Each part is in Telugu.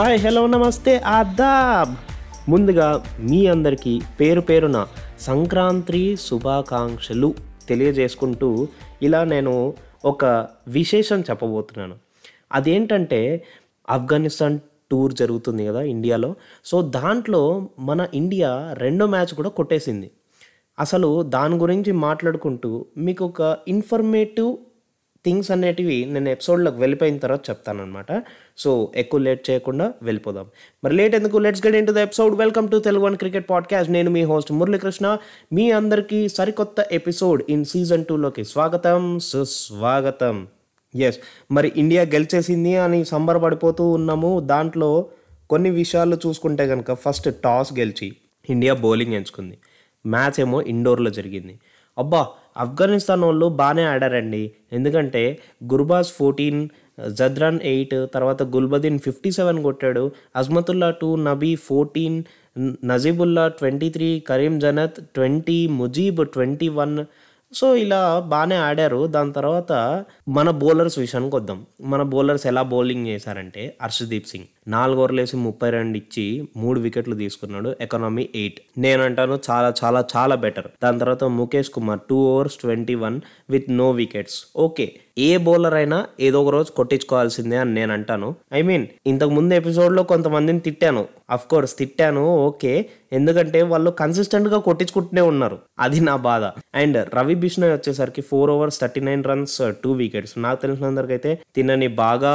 హాయ్ హలో నమస్తే ఆదాబ్. ముందుగా మీ అందరికీ పేరు పేరున సంక్రాంతి శుభాకాంక్షలు తెలియజేసుకుంటూ ఇలా నేను ఒక విశేషం చెప్పబోతున్నాను. అదేంటంటే ఆఫ్ఘనిస్తాన్ టూర్ జరుగుతుంది కదా ఇండియాలో. సో దాంట్లో మన ఇండియా రెండో మ్యాచ్ కూడా కొట్టేసింది. అసలు దాని గురించి మాట్లాడుకుంటూ మీకు ఒక ఇన్ఫర్మేటివ్ థింగ్స్ అనేటివి నేను ఎపిసోడ్లోకి వెళ్ళిపోయిన తర్వాత చెప్తానమాట సో ఎక్కువ లేట్ చేయకుండా వెళ్ళిపోదాం. మరి లేట్ ఎందుకు? Let's get into the episode welcome to Telugu one cricket podcast నేను మీ హోస్ట్ మురళీకృష్ణ. మీ అందరికీ సరికొత్త ఎపిసోడ్ ఇన్ సీజన్ టూలోకి స్వాగతం సుస్వాగతం. ఎస్ మరి ఇండియా గెలిచేసింది అని సంబరపడిపోతూ ఉన్నాము. దాంట్లో కొన్ని విషయాలు చూసుకుంటే కనుక ఫస్ట్ టాస్ గెలిచి ఇండియా బౌలింగ్ ఎంచుకుంది. మ్యాచ్ ఏమో ఇండోర్లో జరిగింది. అబ్బా! ఆఫ్ఘనిస్తాన్ వాళ్ళు బాగానే ఆడారండి. ఎందుకంటే గుర్బాజ్ ఫోర్టీన్ జద్రాన్ ఎయిట్ తర్వాత గుల్బదీన్ ఫిఫ్టీ సెవెన్ కొట్టాడు. Azmatullah two Nabi fourteen Najibullah twenty three Karim Janat twenty Mujeeb twenty one. So ఇలా బాగానే ఆడారు. దాని తర్వాత మన బౌలర్స్ విషయానికి వద్దాం. మన బౌలర్స్ ఎలా బౌలింగ్ చేశారంటే హర్షదీప్ సింగ్. నాలుగు ఓవర్లు వేసి ముప్పై రెండు ఇచ్చి మూడు వికెట్లు తీసుకున్నాడు. Economy eight. నేను అంటాను చాలా చాలా చాలా బెటర్. దాని తర్వాత Mukesh Kumar two overs twenty one with no wickets. Okay. A bowler అయినా ఏదో ఒక రోజు కొట్టించుకోవాల్సిందే అని నేను అంటాను ఐ మీన్ ఇంతకు ముందు ఎపిసోడ్లో కొంతమందిని తిట్టాను. అఫ్ కోర్స్ తిట్టాను. ఓకే. ఎందుకంటే వాళ్ళు కన్సిస్టెంట్గా కొట్టించుకుంటూనే ఉన్నారు. అది నా బాధ. అండ్ రవి బిష్ణోయ్ వచ్చేసరికి four overs thirty nine runs two wickets నాకు తెలిసినందరికైతే తినని బాగా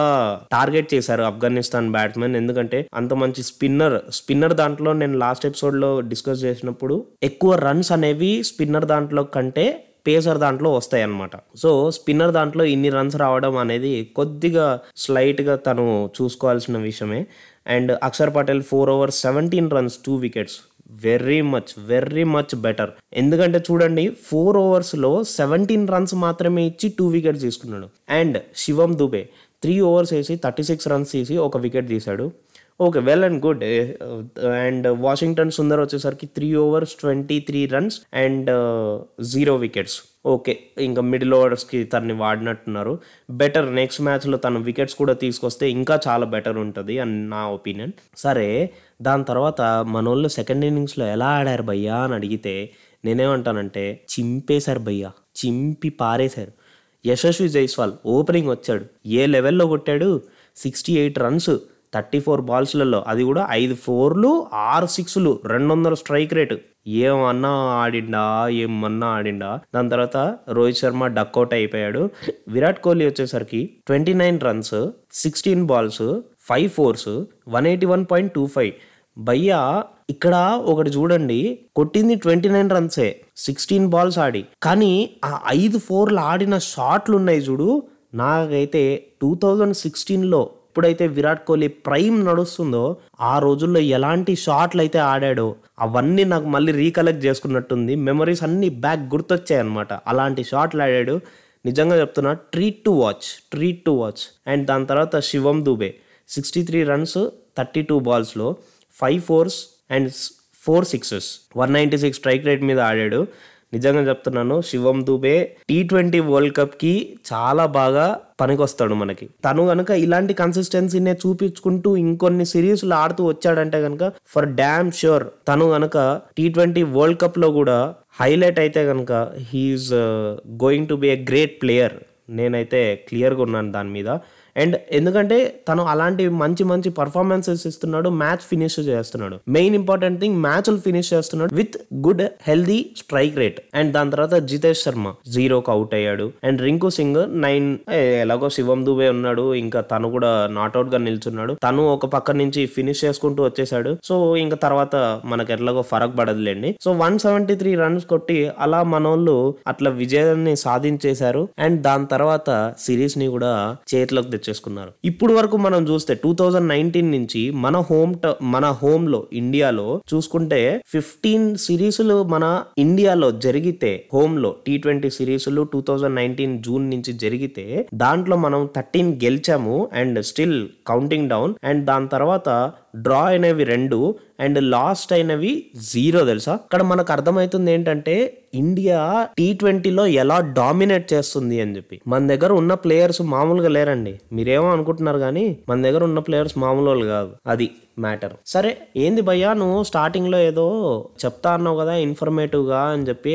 టార్గెట్ చేశారు ఆఫ్ఘనిస్తాన్ బ్యాట్స్మెన్. ఎందుకంటే అంత మంచి స్పిన్నర్ స్పిన్నర్ దాంట్లో నేను లాస్ట్ ఎపిసోడ్లో డిస్కస్ చేసినప్పుడు ఎక్కువ రన్స్ అనేవి స్పిన్నర్ దాంట్లో కంటే పేసర్ దాంట్లో వస్తాయి అనమాట సో స్పిన్నర్ దాంట్లో ఇన్ని రన్స్ రావడం అనేది కొద్దిగా స్లైట్గా తను చూసుకోవాల్సిన విషయమే. And Axar Patel four overs seventeen runs two wickets. Very much very much better ఎందుకంటే చూడండి ఫోర్ ఓవర్స్లో సెవెంటీన్ రన్స్ మాత్రమే ఇచ్చి టూ వికెట్స్ తీసుకున్నాడు. And Shivam Dube three overs వేసి థర్టీ సిక్స్ రన్స్ తీసి ఒక వికెట్ తీశాడు. Okay well and good and Washington Sundar వచ్చేసరికి three overs twenty three runs and zero wickets okay ఇంకా మిడిల్ ఓవర్స్కి తనని వాడినట్టున్నారు. బెటర్ నెక్స్ట్ మ్యాచ్లో తన వికెట్స్ కూడా తీసుకొస్తే ఇంకా చాలా బెటర్ ఉంటుంది అని నా ఒపీనియన్ సరే దాని తర్వాత మనోళ్ళు సెకండ్ ఇన్నింగ్స్లో ఎలా ఆడారు భయ్యా అని అడిగితే నేనేమంటానంటే చింపేశారు భయ్యా చింపి పారేశారు. యశస్వి జైస్వాల్ ఓపెనింగ్ వచ్చాడు. ఏ లెవెల్లో కొట్టాడు? Sixty eight runs thirty four బాల్స్లలో అది కూడా ఐదు ఫోర్లు ఆరు సిక్స్లు రెండు వందల స్ట్రైక్ రేటు ఏమన్నా ఆడిండా ఏమన్నా ఆడిండా. దాని తర్వాత రోహిత్ శర్మ డక్అవుట్ అయిపోయాడు. విరాట్ కోహ్లీ వచ్చేసరికి twenty nine runs sixteen balls five fours one eighty one point two five భయ్యా ఇక్కడ ఒకటి చూడండి. కొట్టింది ట్వంటీ నైన్ రన్సే సిక్స్టీన్ బాల్స్ ఆడి. కానీ ఆ ఐదు ఫోర్లు ఆడిన షాట్లు ఉన్నాయి చూడు. నాకైతే టూ థౌజండ్ సిక్స్టీన్లో ఎప్పుడైతే విరాట్ కోహ్లీ ప్రైమ్ నడుస్తుందో ఆ రోజుల్లో ఎలాంటి షాట్లు అయితే ఆడాడో అవన్నీ నాకు మళ్ళీ రీకలెక్ట్ చేసుకున్నట్టుంది. మెమరీస్ అన్నీ బ్యాక్ గుర్తొచ్చాయి అనమాట అలాంటి షాట్లు ఆడాడు. నిజంగా చెప్తున్నా treat to watch treat to watch and దాని తర్వాత Shivam Dube. Sixty three runs thirty two బాల్స్లో five fours and four sixes one ninety six strike rate మీద ఆడాడు. నిజంగా చెప్తున్నాను Shivam Dube T twenty world కప్కి చాలా బాగా పనికొస్తాడు మనకి. తను కనుక ఇలాంటి కన్సిస్టెన్సీనే చూపించుకుంటూ ఇంకొన్ని సిరీస్లు ఆడుతూ వచ్చాడంటే కనుక ఫర్ డామ్ ష్యూర్ తను కనుక టీ ట్వంటీ వరల్డ్ కప్లో కూడా హైలైట్ అయితే కనుక he's going to be a great player నేనైతే క్లియర్గా ఉన్నాను దాని మీద. అండ్ ఎందుకంటే తను అలాంటి మంచి మంచి పర్ఫార్మెన్సెస్ ఇస్తున్నాడు మ్యాచ్ ఫినిష్ చేస్తున్నాడు. మెయిన్ ఇంపార్టెంట్ థింగ్ మ్యాచ్లు ఫినిష్ చేస్తున్నాడు with good healthy strike rate and దాని తర్వాత జితేష్ శర్మ జీరోకి అవుట్ అయ్యాడు. అండ్ రింకు సింగ్ నైన్ ఎలాగో శివం దుబే ఉన్నాడు. ఇంకా తను కూడా నాట్అవుట్గా నిల్చున్నాడు. తను ఒక పక్క నుంచి ఫినిష్ చేసుకుంటూ వచ్చేసాడు సో ఇంకా తర్వాత మనకు ఎట్లాగో ఫరక్ పడదులేండి. So one seventy three runs కొట్టి అలా మనోళ్ళు అట్లా విజయాన్ని సాధించేశారు. అండ్ దాని తర్వాత సిరీస్ని కూడా చేతిలోకి చేసుకున్నారు. ఇప్పుడు వరకు మనం చూస్తే టూ థౌజండ్ నైన్టీన్ నుంచి మన హోమ్ మన హోమ్లో ఇండియాలో చూసుకుంటే ఫిఫ్టీన్ సిరీస్లు మన ఇండియాలో జరిగితే హోమ్లో టీ ట్వంటీ సిరీస్లు టూ థౌజండ్ నైన్టీన్ జూన్ నుంచి జరిగితే దాంట్లో మనం thirteen గెలిచాము and still counting down and దాని తర్వాత డ్రా అయినవి రెండు అండ్ లాస్ట్ అయినవి జీరో తెలుసా? ఇక్కడ మనకు అర్థమవుతుంది ఏంటంటే ఇండియా టీ ట్వంటీలో ఎలా డామినేట్ చేస్తుంది అని చెప్పి. మన దగ్గర ఉన్న ప్లేయర్స్ మామూలుగా లేరండి. మీరేమో అనుకుంటున్నారు కానీ మన దగ్గర ఉన్న ప్లేయర్స్ మామూలు కాదు. అది మ్యాటర్ సరే ఏంది భయ్యా నువ్వు స్టార్టింగ్లో ఏదో చెప్తా అన్నావు కదా ఇన్ఫర్మేటివ్గా అని చెప్పి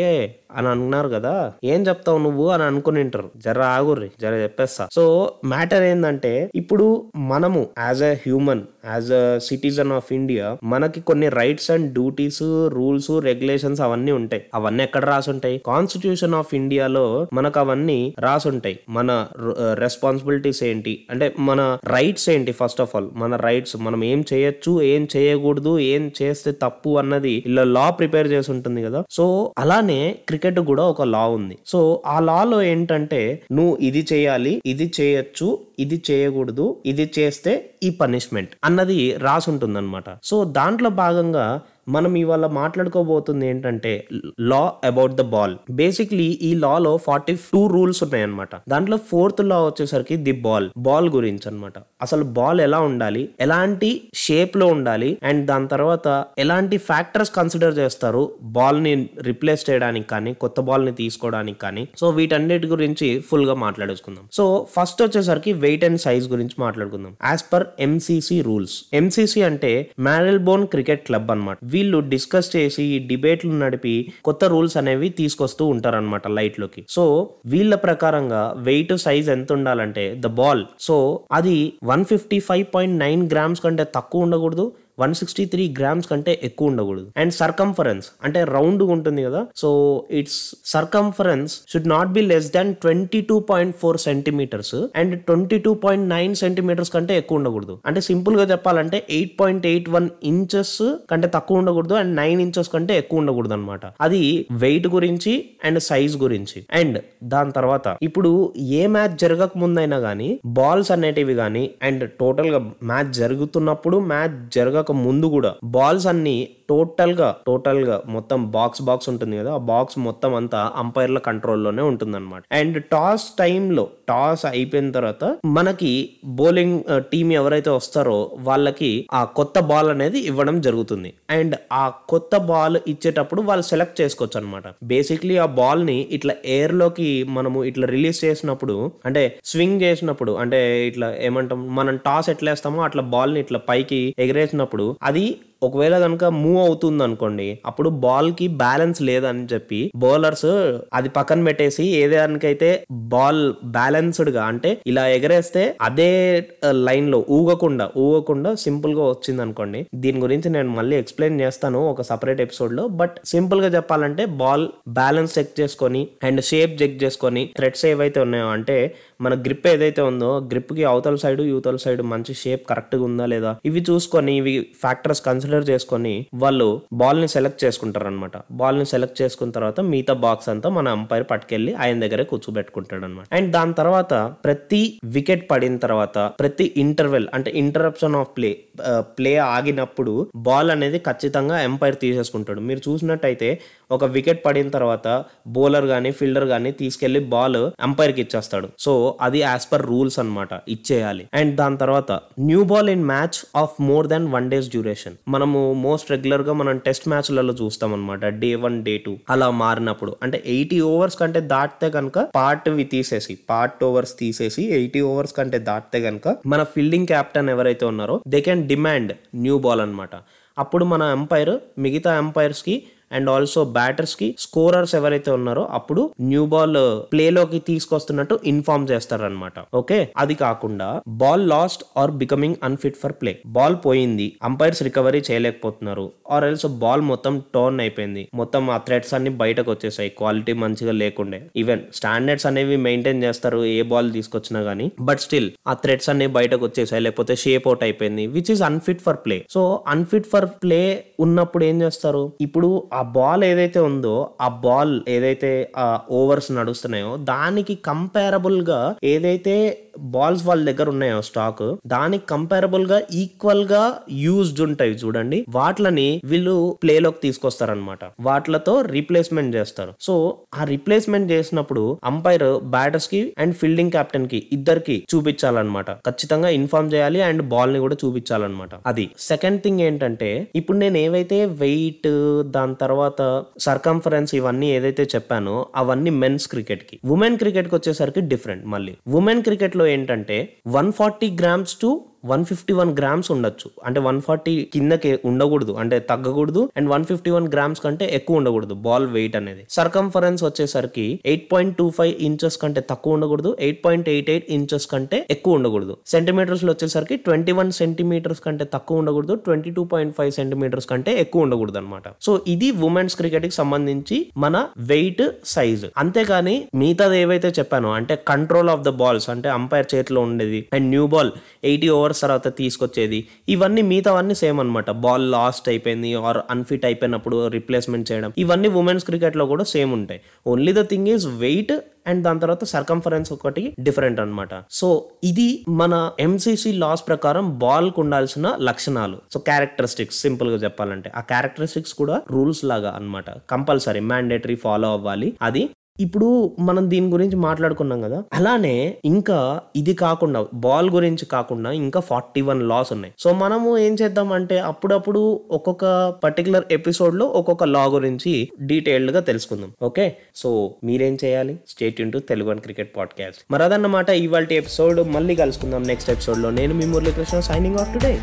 అని అన్నారు కదా ఏం చెప్తావు నువ్వు అని అనుకునింటారు జర ఆగుర్రి జర చెప్పేస్తా. సో మ్యాటర్ ఏంటంటే ఇప్పుడు మనము as a human as a citizen of India మనకి కొన్ని rights and duties rules regulations అవన్నీ ఉంటాయి. అవన్నీ ఎక్కడ రాసుంటాయి? కాన్స్టిట్యూషన్ ఆఫ్ ఇండియాలో మనకు అవన్నీ రాసుంటాయి. మన రెస్పాన్సిబిలిటీస్ ఏంటి? అంటే మన రైట్స్ ఏంటి ఫస్ట్ ఆఫ్ ఆల్ మన రైట్స్ మనం ఏం చేయొచ్చు ఏం చేయకూడదు ఏం చేస్తే తప్పు అన్నది ఇలా లా ప్రిపేర్ చేసి ఉంటుంది కదా. సో అలానే క్రికెట్ కూడా ఒక లా ఉంది. సో ఆ లాలో ఏంటంటే నువ్వు ఇది చేయాలి ఇది చేయొచ్చు ఇది చేయకూడదు ఇది చేస్తే ఈ పనిష్మెంట్ అన్నది రాసి ఉంటుంది సో దాంట్లో భాగంగా మనం ఇవాళ మాట్లాడుకోబోతుంది ఏంటంటే law about the ball basically ఈ లాలో ఫార్టీ టూ రూల్స్ ఉన్నాయన్నమాట. దాంట్లో ఫోర్త్ లా వచ్చేసరికి ది బాల్ బాల్ గురించి అన్నమాట అసలు బాల్ ఎలా ఉండాలి? ఎలాంటి షేప్లో ఉండాలి? అండ్ దాని తర్వాత ఎలాంటి ఫ్యాక్టర్స్ కన్సిడర్ చేస్తారు? బాల్ని రిప్లేస్ చేయడానికి కానీ కొత్త బాల్ని తీసుకోవడానికి కానీ. సో వీటన్నిటి గురించి ఫుల్గా మాట్లాడేసుకుందాం. సో ఫస్ట్ వచ్చేసరికి వెయిట్ అండ్ సైజ్ గురించి మాట్లాడుకుందాం. As per MCC rules MCC అంటే మ్యారల్ బోన్ క్రికెట్ క్లబ్ అనమాట వీళ్ళు డిస్కస్ చేసి డిబేట్లు నడిపి కొత్త రూల్స్ అనేవి తీసుకొస్తూ ఉంటారన్నమాట లైట్లోకి. సో వీళ్ళ ప్రకారంగా వెయిట్ సైజ్ ఎంత ఉండాలంటే ద బాల్. సో అది one fifty five point nine grams కంటే తక్కువ ఉండకూడదు. వన్ సిక్స్టీ త్రీ గ్రామ్స్ కంటే ఎక్కువ ఉండకూడదు. అండ్ సర్కంఫరెన్స్ అంటే రౌండ్ ఉంటుంది కదా so it's circumference should not be less than twenty two point four centimetres and twenty two point nine centimetres కంటే ఎక్కువ ఉండకూడదు. అంటే సింపుల్గా చెప్పాలంటే eight point eight one inches కంటే తక్కువ ఉండకూడదు అండ్ నైన్ ఇంచెస్ కంటే ఎక్కువ ఉండకూడదు అనమాట అది వెయిట్ గురించి అండ్ సైజ్ గురించి. అండ్ దాని తర్వాత ఇప్పుడు ఏ మ్యాచ్ జరగక ముందైనా గానీ బాల్స్ అనేటివి గానీ అండ్ టోటల్గా మ్యాచ్ జరుగుతున్నప్పుడు మ్యాచ్ జరగక ముందు కూడా బాల్స్ అన్ని టోటల్గా టోటల్గా మొత్తం బాక్స్ బాక్స్ ఉంటుంది కదా ఆ బాక్స్ మొత్తం అంతా అంపైర్ల కంట్రోల్లోనే ఉంటుంది అనమాట అండ్ టాస్ టైంలో టాస్ అయిపోయిన తర్వాత మనకి బౌలింగ్ టీం ఎవరైతే వస్తారో వాళ్ళకి ఆ కొత్త బాల్ అనేది ఇవ్వడం జరుగుతుంది. అండ్ ఆ కొత్త బాల్ ఇచ్చేటప్పుడు వాళ్ళు సెలెక్ట్ చేసుకోవచ్చు అనమాట బేసిక్లీ ఆ బాల్ని ఇట్లా ఎయిర్లోకి మనము ఇట్లా రిలీజ్ చేసినప్పుడు అంటే స్వింగ్ చేసినప్పుడు అంటే ఇట్లా ఏమంటాం మనం టాస్ ఎట్లా వేస్తామో అట్లా బాల్ని ఇట్లా పైకి ఎగరేసినప్పుడు అప్పుడు అది ఒకవేళ కనుక మూవ్ అవుతుంది అనుకోండి అప్పుడు బాల్కి బ్యాలెన్స్ లేదని చెప్పి బౌలర్స్ అది పక్కన పెట్టేసి ఏదానికైతే బాల్ బ్యాలెన్స్డ్గా అంటే ఇలా ఎగరేస్తే అదే uh, లైన్లో ఊగకుండా ఊగకుండా సింపుల్గా వచ్చింది అనుకోండి దీని గురించి నేను మళ్ళీ ఎక్స్ప్లెయిన్ చేస్తాను ఒక సపరేట్ ఎపిసోడ్లో. బట్ సింపుల్గా చెప్పాలంటే బాల్ బ్యాలెన్స్ చెక్ చేసుకొని అండ్ షేప్ చెక్ చేసుకొని థ్రెడ్స్ ఏవైతే ఉన్నాయో అంటే మన గ్రిప్ ఏదైతే ఉందో గ్రిప్కి అవతల సైడ్ యువతల సైడ్ మంచి షేప్ కరెక్ట్గా ఉందా లేదా ఇవి చూసుకొని ఇవి ఫ్యాక్టర్స్ కన్సిడర్ చేసుకొని వాళ్ళు బాల్ని సెలెక్ట్ చేసుకుంటారు అనమాట బాల్ని సెలెక్ట్ చేసుకున్న తర్వాత మిగతా బాక్స్ అంతా మన అంపైర్ పట్టుకెళ్ళి ఆయన దగ్గరే కూర్చోబెట్టుకుంటాడు అనమాట అండ్ దాని తర్వాత ప్రతి వికెట్ పడిన తర్వాత ప్రతి ఇంటర్వెల్ అంటే ఇంటరప్షన్ ఆఫ్ ప్లే ప్లే ఆగినప్పుడు బాల్ అనేది ఖచ్చితంగా ఎంపైర్ తీసేసుకుంటాడు. మీరు చూసినట్టయితే ఒక వికెట్ పడిన తర్వాత బౌలర్ కానీ ఫీల్డర్ కానీ తీసుకెళ్ళి బాల్ అంపైర్కి ఇచ్చేస్తాడు. సో అది యాజ్ పర్ రూల్స్ అన్నమాట. ఇచ్చేయాలి. అండ్ దాని తర్వాత new ball in match of more than one days duration మనము మోస్ట్ రెగ్యులర్గా మనం టెస్ట్ మ్యాచ్లలో చూస్తాం అనమాట డే వన్ డే టూ అలా మారినప్పుడు. అంటే ఎయిటీ ఓవర్స్ కంటే దాటితే కనుక పార్ట్వి తీసేసి పార్ట్ ఓవర్స్ తీసేసి ఎయిటీ ఓవర్స్ కంటే దాటితే కనుక మన ఫీల్డింగ్ క్యాప్టెన్ ఎవరైతే ఉన్నారో they can demand new ball అనమాట అప్పుడు మన ఎంపైర్ మిగతా ఎంపైర్స్కి అండ్ ఆల్సో బ్యాటర్స్కి స్కోరర్స్ ఎవరైతే ఉన్నారో అప్పుడు న్యూ బాల్ ప్లేలోకి తీసుకొస్తున్నట్టు ఇన్ఫార్మ్ చేస్తారనమాట ఓకే? అది కాకుండా ball lost or becoming unfit for play ball పోయింది అంపైర్స్ రికవరీ చేయలేకపోతున్నారు ఆర్ ఎల్స్ బాల్ మొత్తం టర్న్ అయిపోయింది. మొత్తం ఆ థ్రెడ్స్ అన్ని బయటకు వచ్చేసాయి క్వాలిటీ మంచిగా లేకుండే. ఈవెన్ స్టాండర్డ్స్ అనేవి మెయింటైన్ చేస్తారు ఏ బాల్ తీసుకొచ్చినా గానీ. బట్ స్టిల్ ఆ థ్రెడ్స్ అన్ని బయటకు వచ్చేసాయి లేకపోతే షేప్ అవుట్ అయిపోయింది which is unfit for play so unfit for play ఉన్నప్పుడు ఏం చేస్తారు? ఇప్పుడు ఆ ఆ బాల్ ఏదైతే ఉందో ఆ బాల్ ఏదైతే ఓవర్స్ నడుస్తున్నాయో దానికి కంపారబుల్గా ఏదైతే బాల్స్ వాళ్ళ దగ్గర ఉన్నాయో స్టాక్. దానికి కంపారబుల్గా ఈక్వల్గా యూజ్డ్ ఉంటాయి చూడండి. వాట్లని వీళ్ళు ప్లే లోకి తీసుకొస్తారనమాట వాట్లతో రీప్లేస్మెంట్ చేస్తారు. సో ఆ రీప్లేస్మెంట్ చేసినప్పుడు అంపైర్ బ్యాటర్స్కి అండ్ ఫీల్డింగ్ కెప్టెన్కి ఇద్దరికి చూపించాలన్నమాట. ఖచ్చితంగా ఇన్ఫార్మ్ చేయాలి అండ్ బాల్ని కూడా చూపించాలన్నమాట. అది. సెకండ్ థింగ్ ఏంటంటే ఇప్పుడు నేను ఏవైతే వెయిట్ దాని తర్వాత సర్కంఫరెన్స్ ఇవన్నీ ఏదైతే చెప్పానో అవన్నీ మెన్స్ క్రికెట్కి. ఉమెన్ క్రికెట్కి వచ్చేసరికి డిఫరెంట్ మళ్ళీ. ఉమెన్ క్రికెట్లో ఏంటంటే one forty grams to one fifty one grams ఉండొచ్చు. అంటే వన్ ఫార్టీ కిందకి ఉండకూడదు. అంటే తగ్గకూడదు. And one fifty one grams కంటే ఎక్కువ ఉండకూడదు. బాల్ వెయిట్ అనేది. సర్కంఫరెన్స్ వచ్చేసరికి eight point two five inches కంటే తక్కువ ఉండకూడదు. Eight point eight eight inches కంటే ఎక్కువ ఉండకూడదు. సెంటీమీటర్స్లో వచ్చేసరికి ట్వంటీ వన్ సెంటీమీటర్స్ కంటే తక్కువ ఉండకూడదు. Twenty two point five centimetres కంటే ఎక్కువ ఉండకూడదు అనమాట సో ఇది ఉమెన్స్ క్రికెట్కి సంబంధించి మన వెయిట్ సైజ్. అంతేకాని మిగతాది ఏవైతే చెప్పానో అంటే కంట్రోల్ ఆఫ్ ద బాల్స్ అంటే అంపైర్ చేతిలో ఉండేది and new ball eighty over overs తర్వాత తీసుకొచ్చేది. ఇవన్నీ మిగతావన్నీ సేమ్ అనమాట బాల్ లాస్ట్ అయిపోయింది ఆర్ అన్ఫిట్ అయిపోయినప్పుడు రిప్లేస్మెంట్ చేయడం. ఇవన్నీ ఉమెన్స్ క్రికెట్లో కూడా సేమ్ ఉంటాయి. Only the thing is weight and దాని తర్వాత సర్కంఫరెన్స్ ఒకటి డిఫరెంట్ అనమాట సో ఇది మన ఎంసీసీ లాస్ ప్రకారం బాల్కు ఉండాల్సిన లక్షణాలు. సో క్యారెక్టరిస్టిక్స్ సింపుల్గా చెప్పాలంటే. ఆ క్యారెక్టరిస్టిక్స్ కూడా రూల్స్ లాగా అనమాట కంపల్సరీ మ్యాండేటరీ ఫాలో అవ్వాలి. అది ఇప్పుడు మనం దీని గురించి మాట్లాడుకున్నాం కదా. అలానే ఇంకా ఇది కాకుండా బాల్ గురించి కాకుండా ఇంకా ఫార్టీ వన్ లాస్ ఉన్నాయి. సో మనము ఏం చేద్దాం అంటే అప్పుడప్పుడు ఒక్కొక్క పర్టికులర్ ఎపిసోడ్లో ఒక్కొక్క లా గురించి డీటెయిల్డ్గా తెలుసుకుందాం. ఓకే? సో మీరేం చేయాలి? State into Telugu and cricket podcast. మరి అదన్నమాట ఇవాళ ఎపిసోడ్ మళ్ళీ కలుసుకుందాం నెక్స్ట్ ఎపిసోడ్లో. నేను మీ మురళీకృష్ణ సైనింగ్ ఆఫ్ టుడే